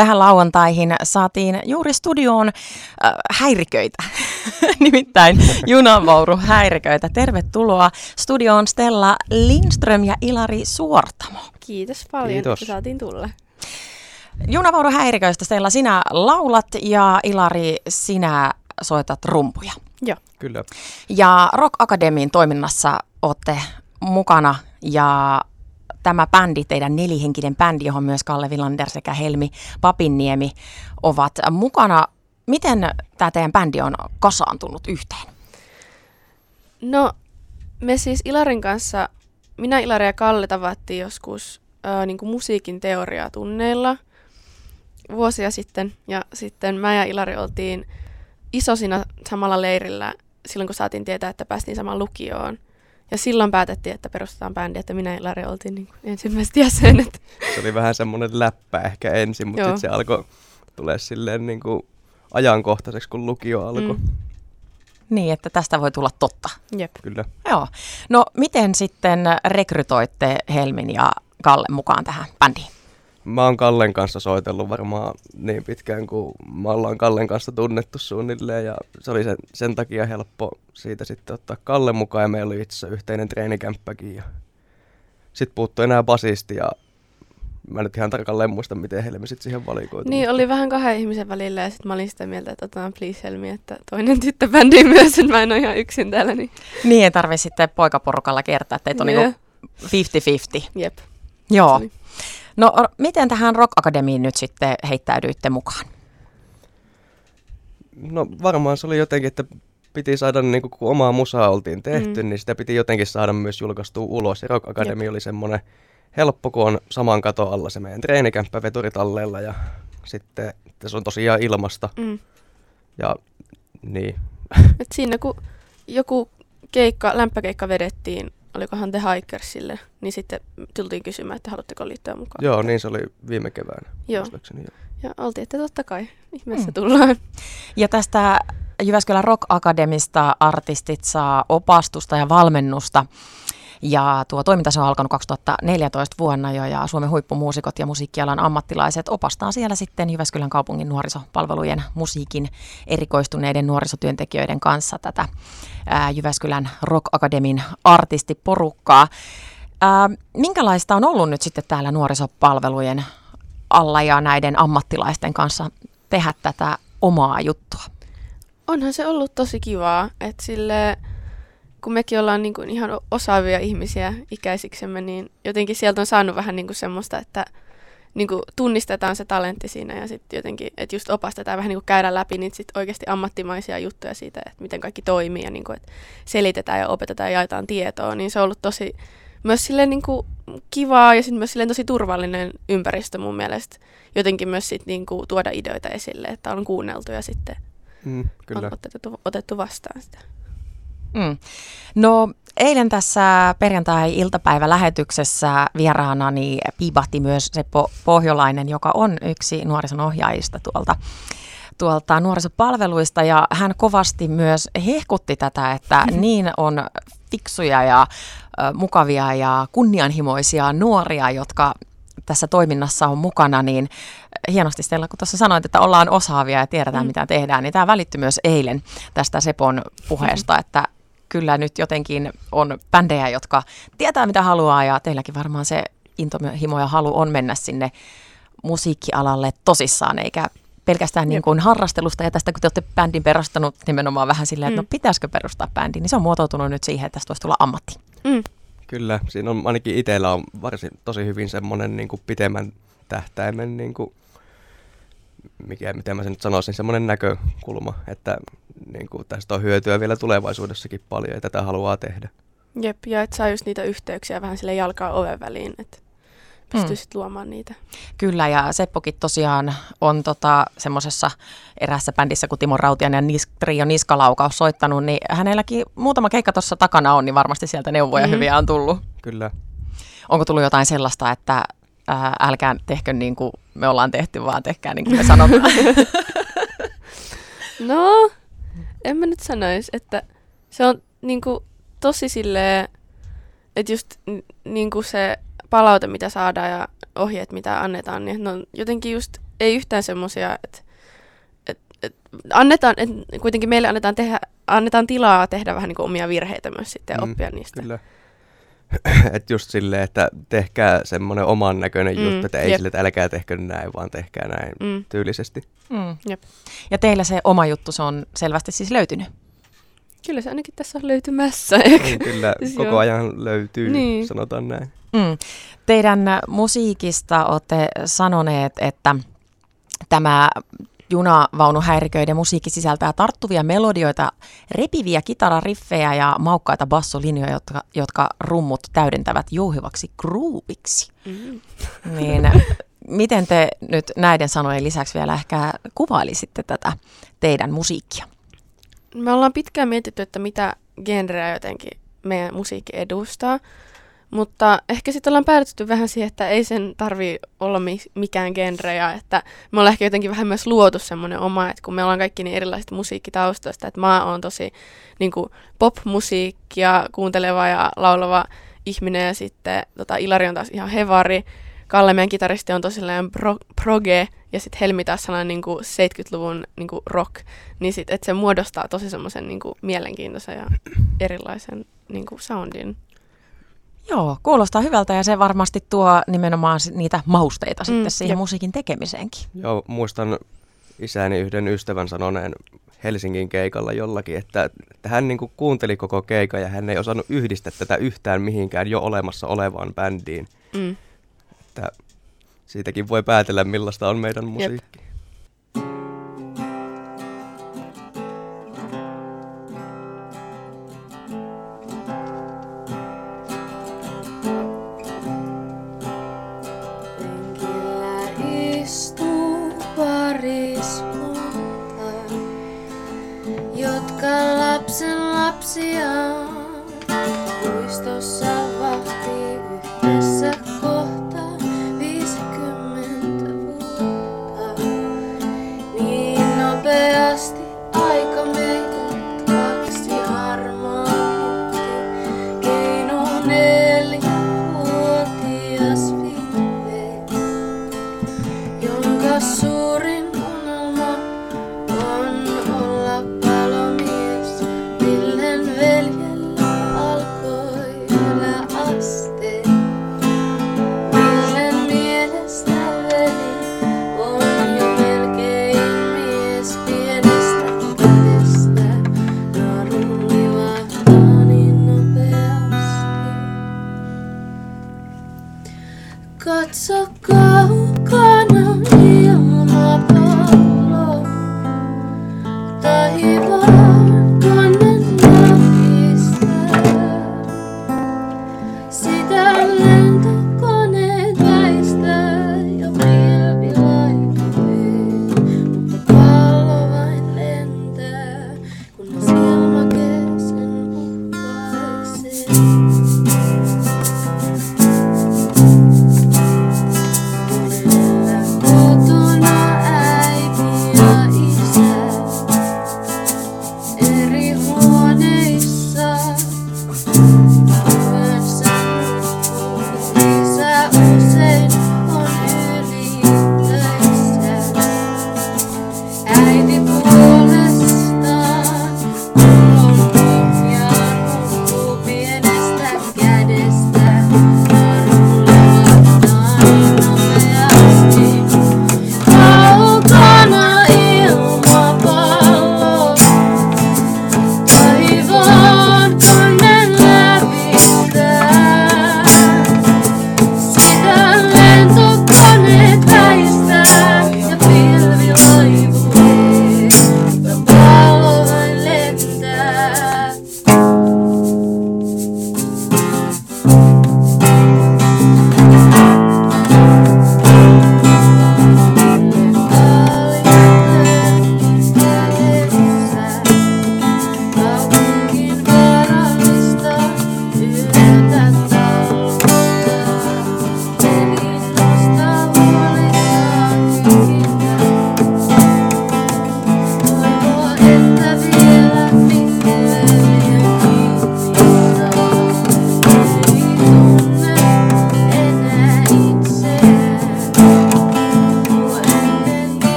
tähän lauantaihin saatiin juuri studioon äh, häiriköitä, nimittäin junavauru häiriköitä. Tervetuloa studioon Stella Lindström ja Ilari Suortamo. Kiitos paljon, Kiitos. että saatiin tulla. Junavauru häiriköistä Stella, sinä laulat ja Ilari, sinä soitat rumpuja. Joo. Kyllä. Ja Rock Academyin toiminnassa olette mukana ja tämä bändi, teidän nelihenkinen bändi, johon myös Kalle Villander sekä Helmi Papinniemi ovat mukana. Miten tämä teidän bändi on kasaantunut yhteen? No, me siis Ilarin kanssa, minä, Ilari ja Kalle tavattiin joskus ää, niin kuin musiikin teoriatunneilla vuosia sitten. Ja sitten mä ja Ilari oltiin isosina samalla leirillä silloin, kun saatiin tietää, että päästiin samaan lukioon – ja silloin päätettiin, että perustetaan bändi, että minä ja Lari oltiin niin ensimmäiset jäsenet. Se oli vähän semmoinen läppä ehkä ensin, mutta sitten se alkoi tulee silleen niin kuin ajankohtaiseksi, kun lukio alkoi. Mm. Niin, että tästä voi tulla totta. Jep. Kyllä. Joo. No miten sitten rekrytoitte Helmin ja Kalle mukaan tähän bändiin? Mä oon Kallen kanssa soitellut varmaan niin pitkään kuin mä ollaan Kallen kanssa tunnettu suunnilleen ja se oli sen, sen takia helppo siitä sitten ottaa Kalle mukaan ja meillä oli itse yhteinen treenikämppäkin ja sitten puuttui enää basisti ja mä nyt ihan tarkalleen muista, miten Helmi sitten siihen valikoitu. Niin, oli vähän kahden ihmisen välillä ja sitten mä olin sitä mieltä, että otetaan please Helmi, että toinen tyttö bändiin myös, että mä en ole ihan yksin täällä. Niin, niin ei tarvi sitten poikaporukalla kertaa, että teitä on yeah. niinku 50-50. Jep. Joo. No miten tähän Rock Academyin nyt sitten heittäydyitte mukaan? No varmaan se oli jotenkin, että piti saada, niin kun omaa musaa oltiin tehty, mm. niin sitä piti jotenkin saada myös julkaistua ulos. Ja Rock Academy Jep. oli semmoinen helppo, kun on saman katon alla se meidän treenikämppä veturitalleilla ja sitten se on tosiaan ilmasta. Mm. Ja niin. Et siinä kun joku keikka, lämpökeikka vedettiin olikohan The Hikersille, niin sitten tultiin kysymään, että haluatteko liittyä mukaan. Joo, niin se oli viime keväänä. Joo. Jo. Ja oltiin, että totta kai, ihmeessä mm. tullaan. Ja tästä Jyväskylän Rock Academista artistit saa opastusta ja valmennusta. Ja tuo toiminta on alkanut 2014 vuonna jo ja Suomen huippumuusikot ja musiikkialan ammattilaiset opastaa siellä sitten Jyväskylän kaupungin nuorisopalvelujen musiikin erikoistuneiden nuorisotyöntekijöiden kanssa tätä ää, Jyväskylän Rock Akademin artistiporukkaa. Ää, minkälaista on ollut nyt sitten täällä nuorisopalvelujen alla ja näiden ammattilaisten kanssa tehdä tätä omaa juttua? Onhan se ollut tosi kivaa, että sille kun mekin ollaan niin kuin ihan osaavia ihmisiä ikäisiksemme, niin jotenkin sieltä on saanut vähän niin kuin semmoista, että niin kuin tunnistetaan se talentti siinä ja sitten jotenkin, että just opastetaan vähän niin kuin käydä läpi niitä sit oikeasti ammattimaisia juttuja siitä, että miten kaikki toimii ja niin kuin, että selitetään ja opetetaan ja jaetaan tietoa, niin se on ollut tosi myös silleen niin kuin kivaa ja sitten myös silleen tosi turvallinen ympäristö mun mielestä jotenkin myös sit niin kuin tuoda ideoita esille, että on kuunneltu ja sitten mm, kyllä. on otettu, otettu vastaan sitä. Mm. No eilen tässä perjantai-iltapäivälähetyksessä vieraanani piipahti myös Seppo Pohjolainen, joka on yksi nuorison ohjaajista tuolta tuolta nuorisopalveluista ja hän kovasti myös hehkutti tätä, että niin on fiksuja ja mukavia ja kunnianhimoisia nuoria, jotka tässä toiminnassa on mukana, niin hienosti Stella, kun tuossa sanoit, että ollaan osaavia ja tiedetään, mm. mitä tehdään, niin tämä välittyi myös eilen tästä Sepon puheesta, että kyllä nyt jotenkin on bändejä, jotka tietää mitä haluaa ja teilläkin varmaan se intohimo ja halu on mennä sinne musiikkialalle tosissaan, eikä pelkästään niin kuin harrastelusta ja tästä, kun te olette bändin perustanut nimenomaan vähän silleen, että no mm. no pitäisikö perustaa bändi, niin se on muotoutunut nyt siihen, että tästä voisi tulla ammatti. Mm. Kyllä, siinä on ainakin itsellä on varsin tosi hyvin semmoinen niin kuin pitemmän tähtäimen niin kuin mikä, miten mä sen nyt sanoisin, semmoinen näkökulma, että niin kuin tästä on hyötyä vielä tulevaisuudessakin paljon ja tätä haluaa tehdä. Jep, ja että saa just niitä yhteyksiä vähän sille jalkaa oven väliin, että pystyisit mm. luomaan niitä. Kyllä, ja Seppokin tosiaan on tota, semmoisessa erässä bändissä, kun Timo Rautian ja Nis- Trio Niskalaukaus soittanut, niin hänelläkin muutama keikka tuossa takana on, niin varmasti sieltä neuvoja mm. hyviä on tullut. Kyllä. Onko tullut jotain sellaista, että ää, älkää tehkö niin kuin me ollaan tehty, vaan tehkää niin kuin me sanotaan. no, en mä nyt sanoisi, että se on niin kuin, tosi silleen, että just niin kuin se palaute, mitä saadaan ja ohjeet, mitä annetaan, niin ne on jotenkin just ei yhtään semmoisia, että et, et, annetaan, et, kuitenkin meille annetaan, tehdä, annetaan tilaa tehdä vähän niin kuin omia virheitä myös sitten ja Mm, oppia niistä. Kyllä. että just silleen, että tehkää semmoinen oman näköinen Mm, juttu, että ei jep. sille, että älkää tehkö näin, vaan tehkää näin Mm. tyylisesti. Mm. Jep. Ja teillä se oma juttu, se on selvästi siis löytynyt. Kyllä se ainakin tässä on löytymässä. Niin, kyllä Siis koko ajan löytyy, Niin. sanotaan näin. Mm. Teidän musiikista olette sanoneet, että tämä junavaunuhäiriköiden musiikki sisältää tarttuvia melodioita, repiviä kitarariffejä ja maukkaita bassolinjoja, jotka, jotka rummut täydentävät jouhivaksi grooviksi. Mm. Niin miten te nyt näiden sanojen lisäksi vielä ehkä kuvailisitte tätä teidän musiikkia? Me ollaan pitkään mietitty, että mitä genreä jotenkin meidän musiikki edustaa. Mutta ehkä sitten ollaan päädytty vähän siihen, että ei sen tarvi olla mi- mikään genre ja että me ollaan ehkä jotenkin vähän myös luotu semmoinen oma, että kun me ollaan kaikki niin erilaisista musiikkitaustoista, että mä oon tosi niin kuin pop-musiikkia kuunteleva ja laulava ihminen ja sitten tota, Ilari on taas ihan hevari. Kalle, meidän kitaristi, on tosi pro- proge ja sitten Helmi taas sellainen niin kuin 70-luvun niin kuin rock. Niin sit, että se muodostaa tosi semmoisen niin kuin mielenkiintoisen ja erilaisen niin kuin soundin. Joo, kuulostaa hyvältä ja se varmasti tuo nimenomaan niitä mausteita sitten Mm, siihen jep. musiikin tekemiseenkin. Joo, muistan isäni yhden ystävän sanoneen Helsingin keikalla jollakin, että, että hän niin kuin kuunteli koko keikan ja hän ei osannut yhdistää tätä yhtään mihinkään jo olemassa olevaan bändiin. Mm. Että siitäkin voi päätellä, millaista on meidän musiikki. Penkillä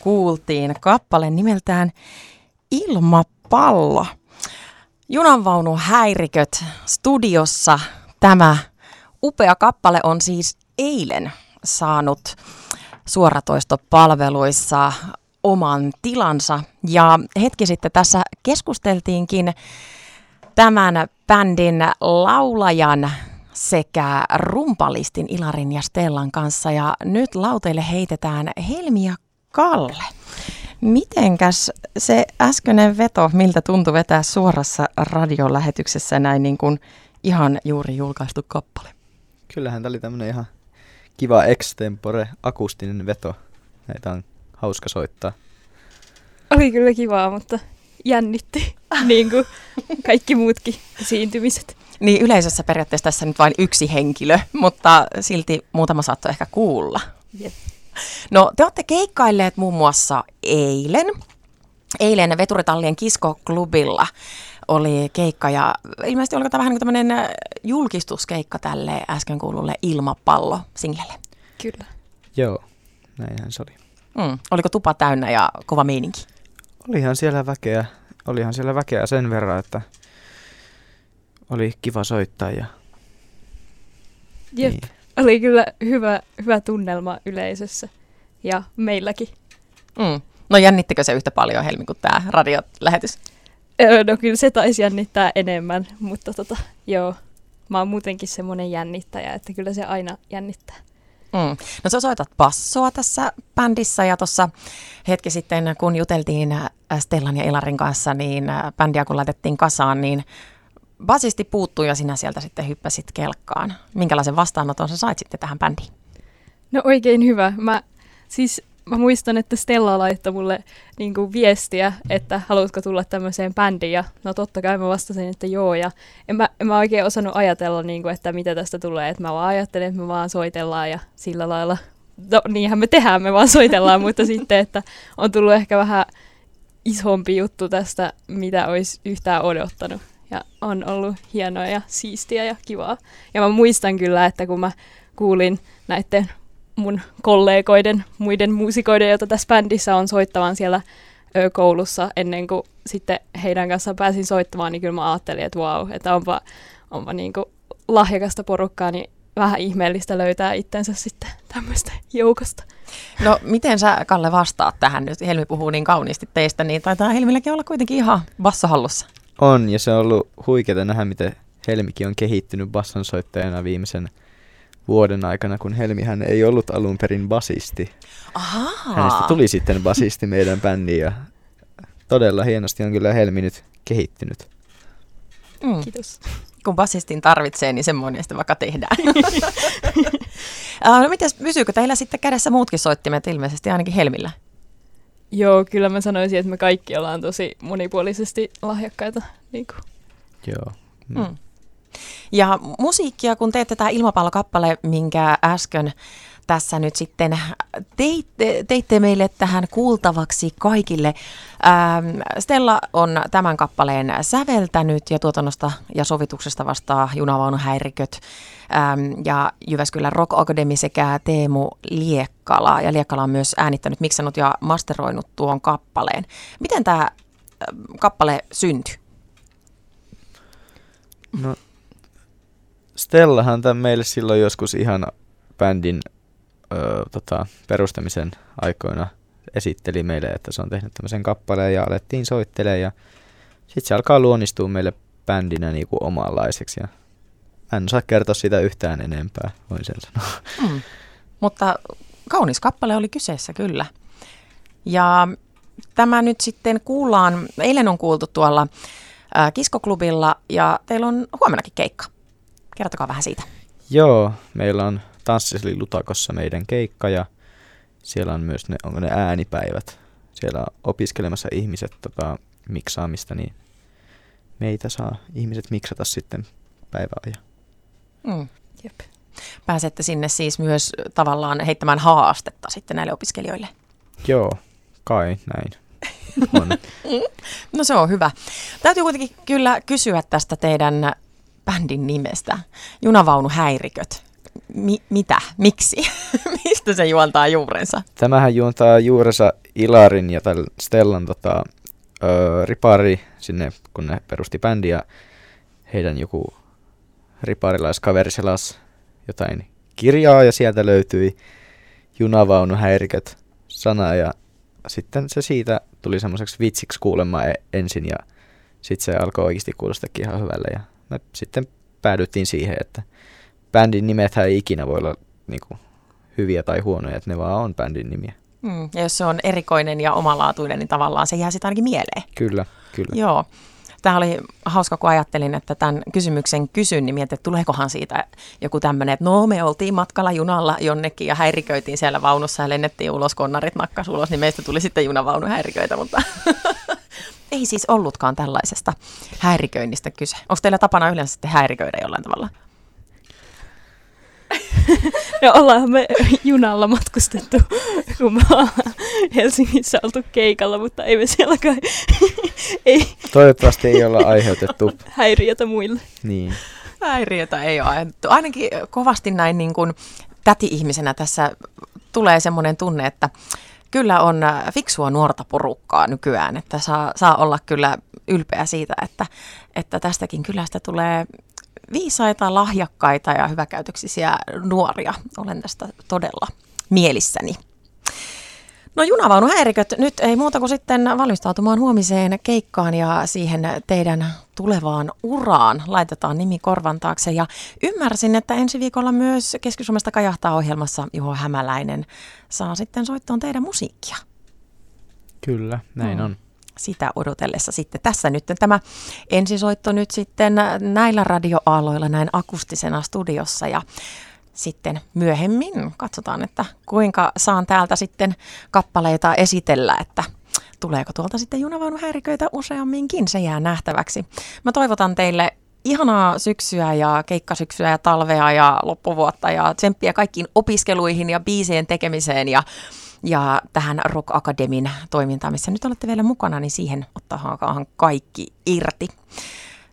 kuultiin kappale nimeltään Ilmapallo. Junanvaunu häiriköt studiossa. Tämä upea kappale on siis eilen saanut suoratoistopalveluissa oman tilansa. Ja hetki sitten tässä keskusteltiinkin tämän bändin laulajan sekä rumpalistin Ilarin ja Stellan kanssa. Ja nyt lauteille heitetään Helmi ja Kalle. Mitenkäs se äskeinen veto, miltä tuntui vetää suorassa radiolähetyksessä näin niin kuin ihan juuri julkaistu kappale? Kyllähän tämä oli tämmönen ihan kiva extempore akustinen veto. Näitä on hauska soittaa. Oli kyllä kivaa, mutta jännitti, niin kuin kaikki muutkin esiintymiset. Niin yleisössä periaatteessa tässä nyt vain yksi henkilö, mutta silti muutama saattoi ehkä kuulla. Jep. No te olette keikkailleet muun muassa eilen. Eilen Veturitallien kiskoklubilla oli keikka ja ilmeisesti oliko tämä vähän niin kuin tämmöinen julkistuskeikka tälle äsken kuululle ilmapallo-singlelle. Kyllä. Joo, näinhän se oli. Mm. Oliko tupa täynnä ja kova meininki? Olihan siellä väkeä, olihan siellä väkeä sen verran, että oli kiva soittaa ja Jep. Niin. Oli kyllä hyvä, hyvä tunnelma yleisössä ja meilläkin. Mm. No jännittikö se yhtä paljon Helmi kuin tämä radiolähetys? Öö, No kyllä se taisi jännittää enemmän, mutta tota, joo. Mä oon muutenkin semmoinen jännittäjä, että kyllä se aina jännittää. Mm. No sä soitat bassoa tässä bändissä ja tuossa hetki sitten, kun juteltiin äh, Stellan ja Ilarin kanssa, niin äh, bändiä kun laitettiin kasaan, niin basisti puuttui ja sinä sieltä sitten hyppäsit kelkkaan. Minkälaisen vastaanoton sä sait sitten tähän bändiin? No oikein hyvä. Mä, siis mä muistan, että Stella laittoi mulle niin kuin viestiä, että haluatko tulla tämmöiseen bändiin. Ja no totta kai mä vastasin, että joo. Ja en mä, en mä oikein osannut ajatella, niin kuin, että mitä tästä tulee. Että mä vaan ajattelin, että me vaan soitellaan ja sillä lailla. No niinhän me tehdään, me vaan soitellaan, mutta sitten, että on tullut ehkä vähän isompi juttu tästä, mitä olisi yhtään odottanut. Ja on ollut hienoa ja siistiä ja kivaa. Ja mä muistan kyllä, että kun mä kuulin näiden mun kollegoiden, muiden muusikoiden, joita tässä bändissä on soittavan siellä koulussa ennen kuin sitten heidän kanssaan pääsin soittamaan, niin kyllä mä ajattelin, että vau, että onpa, onpa niin kuin lahjakasta porukkaa, niin vähän ihmeellistä löytää itsensä sitten tämmöistä joukosta. No miten sä Kalle vastaat tähän nyt? Helmi puhuu niin kauniisti teistä, niin taitaa Helmilläkin olla kuitenkin ihan bassohallussa. On. Ja se on ollut huikeaa nähdä, miten Helmikin on kehittynyt bassonsoittajana viimeisen vuoden aikana, kun Helmihän ei ollut alun perin basisti. Ahaa. Hänestä tuli sitten basisti meidän bändiin ja todella hienosti on kyllä Helmi nyt kehittynyt. Mm. Kiitos. kun basistin tarvitsee, niin semmoinen sitten vaikka tehdään. Äh, no mitäs, pysyykö teillä sitten kädessä muutkin soittimet ilmeisesti, ainakin Helmillä? Joo, kyllä mä sanoisin, että me kaikki ollaan tosi monipuolisesti lahjakkaita. Niin kuin. Joo. Mm. Mm. Ja musiikkia, kun teette tämä ilmapallokappale, minkä äsken tässä nyt sitten teitte, teitte meille tähän kuultavaksi kaikille. Ähm, Stella on tämän kappaleen säveltänyt ja tuotannosta ja sovituksesta vastaa junavaunuhäiriköt ähm, ja Jyväskylän Rock Academy sekä Teemu Liekkala. Ja Liekkala on myös äänittänyt, miksanut ja masteroinut tuon kappaleen. Miten tämä äh, kappale syntyi? No, Stellahan tämän meille silloin joskus ihan bändin ö, tota, perustamisen aikoina esitteli meille, että se on tehnyt tämmöisen kappaleen ja alettiin soittelemaan ja sitten se alkaa luonnistua meille bändinä niinku omanlaiseksi ja mä en osaa kertoa sitä yhtään enempää, voin sen sanoa. Mm. Mutta kaunis kappale oli kyseessä kyllä. Ja tämä nyt sitten kuullaan, eilen on kuultu tuolla ää, Kiskoklubilla ja teillä on huomennakin keikka. Kertokaa vähän siitä. Joo, meillä on Tanssisali Lutakossa meidän keikka ja siellä on myös ne, onko ne äänipäivät. Siellä on opiskelemassa ihmiset tota, miksaamista, niin meitä saa ihmiset miksata sitten päiväajan. Mm. Jep. Pääsette sinne siis myös tavallaan heittämään haastetta sitten näille opiskelijoille. Joo, kai näin. On. No se on hyvä. Täytyy kuitenkin kyllä kysyä tästä teidän bändin nimestä. Junavaunuhäiriköt. Mi- mitä? Miksi? Mistä se juontaa juurensa? Tämähän juontaa juurensa Ilarin ja täl Stellan tota, ö, ripari sinne, kun ne perusti bändi ja heidän joku riparilaiskaveri selas jotain kirjaa ja sieltä löytyi junavaunuhäiriköt sana ja sitten se siitä tuli semmoiseksi vitsiksi kuulemma e- ensin ja sitten se alkoi oikeasti kuulostakin ihan hyvälle ja me sitten päädyttiin siihen, että bändin nimethän ei ikinä voi olla niinku, hyviä tai huonoja, että ne vaan on bändin nimiä. Mm, ja jos se on erikoinen ja omalaatuinen, niin tavallaan se jää sitten ainakin mieleen. Kyllä, kyllä. Joo. Tämä oli hauska, kun ajattelin, että tämän kysymyksen kysyn, niin mietin, että tuleekohan siitä joku tämmöinen, että no me oltiin matkalla junalla jonnekin ja häiriköitiin siellä vaunussa ja lennettiin ulos, konnarit nakkas ulos, niin meistä tuli sitten junavaunuhäiriköitä, mutta ei siis ollutkaan tällaisesta häiriköinnistä kyse. Onko teillä tapana yleensä sitten häiriköidä jollain tavalla? Ja ollaan me junalla matkustettu, kun me ollaan Helsingissä oltu keikalla, mutta ei me siellä kai ei Toivottavasti ei olla aiheutettu. häiriötä muille. Niin. Häiriötä ei ole ajatettu. Ainakin kovasti näin niin kuin täti-ihmisenä tässä tulee semmoinen tunne, että kyllä on äh, fiksua nuorta porukkaa nykyään, että saa, saa olla kyllä ylpeä siitä, että, että tästäkin kylästä tulee viisaita, lahjakkaita ja hyväkäytöksisiä nuoria. Olen tästä todella mielissäni. No junavaunuhäiriköt, nyt ei muuta kuin sitten valmistautumaan huomiseen keikkaan ja siihen teidän tulevaan uraan. Laitetaan nimi korvan taakse ja ymmärsin, että ensi viikolla myös Keski-Suomesta kajahtaa ohjelmassa Juho Hämäläinen saa sitten soittoon teidän musiikkia. Kyllä, näin Mm. on. Sitä odotellessa sitten. Tässä nyt tämä ensisoitto nyt sitten näillä radioaaloilla näin akustisena studiossa ja sitten myöhemmin katsotaan, että kuinka saan täältä sitten kappaleita esitellä, että tuleeko tuolta sitten junavaunuhäiriköitä useamminkin, se jää nähtäväksi. Mä toivotan teille ihanaa syksyä ja keikkasyksyä ja talvea ja loppuvuotta ja tsemppiä kaikkiin opiskeluihin ja biisien tekemiseen ja, ja tähän Rock Akademin toimintaan, missä nyt olette vielä mukana, niin siihen ottaahan kaikki irti.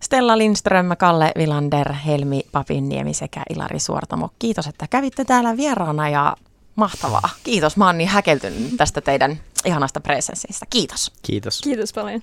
Stella Lindström, Kalle Vilander, Helmi Papinniemi sekä Ilari Suortamo. Kiitos, että kävitte täällä vieraana ja mahtavaa. Kiitos, mä oon niin häkeltynyt tästä teidän ihanasta presenssistä. Kiitos. Kiitos. Kiitos paljon.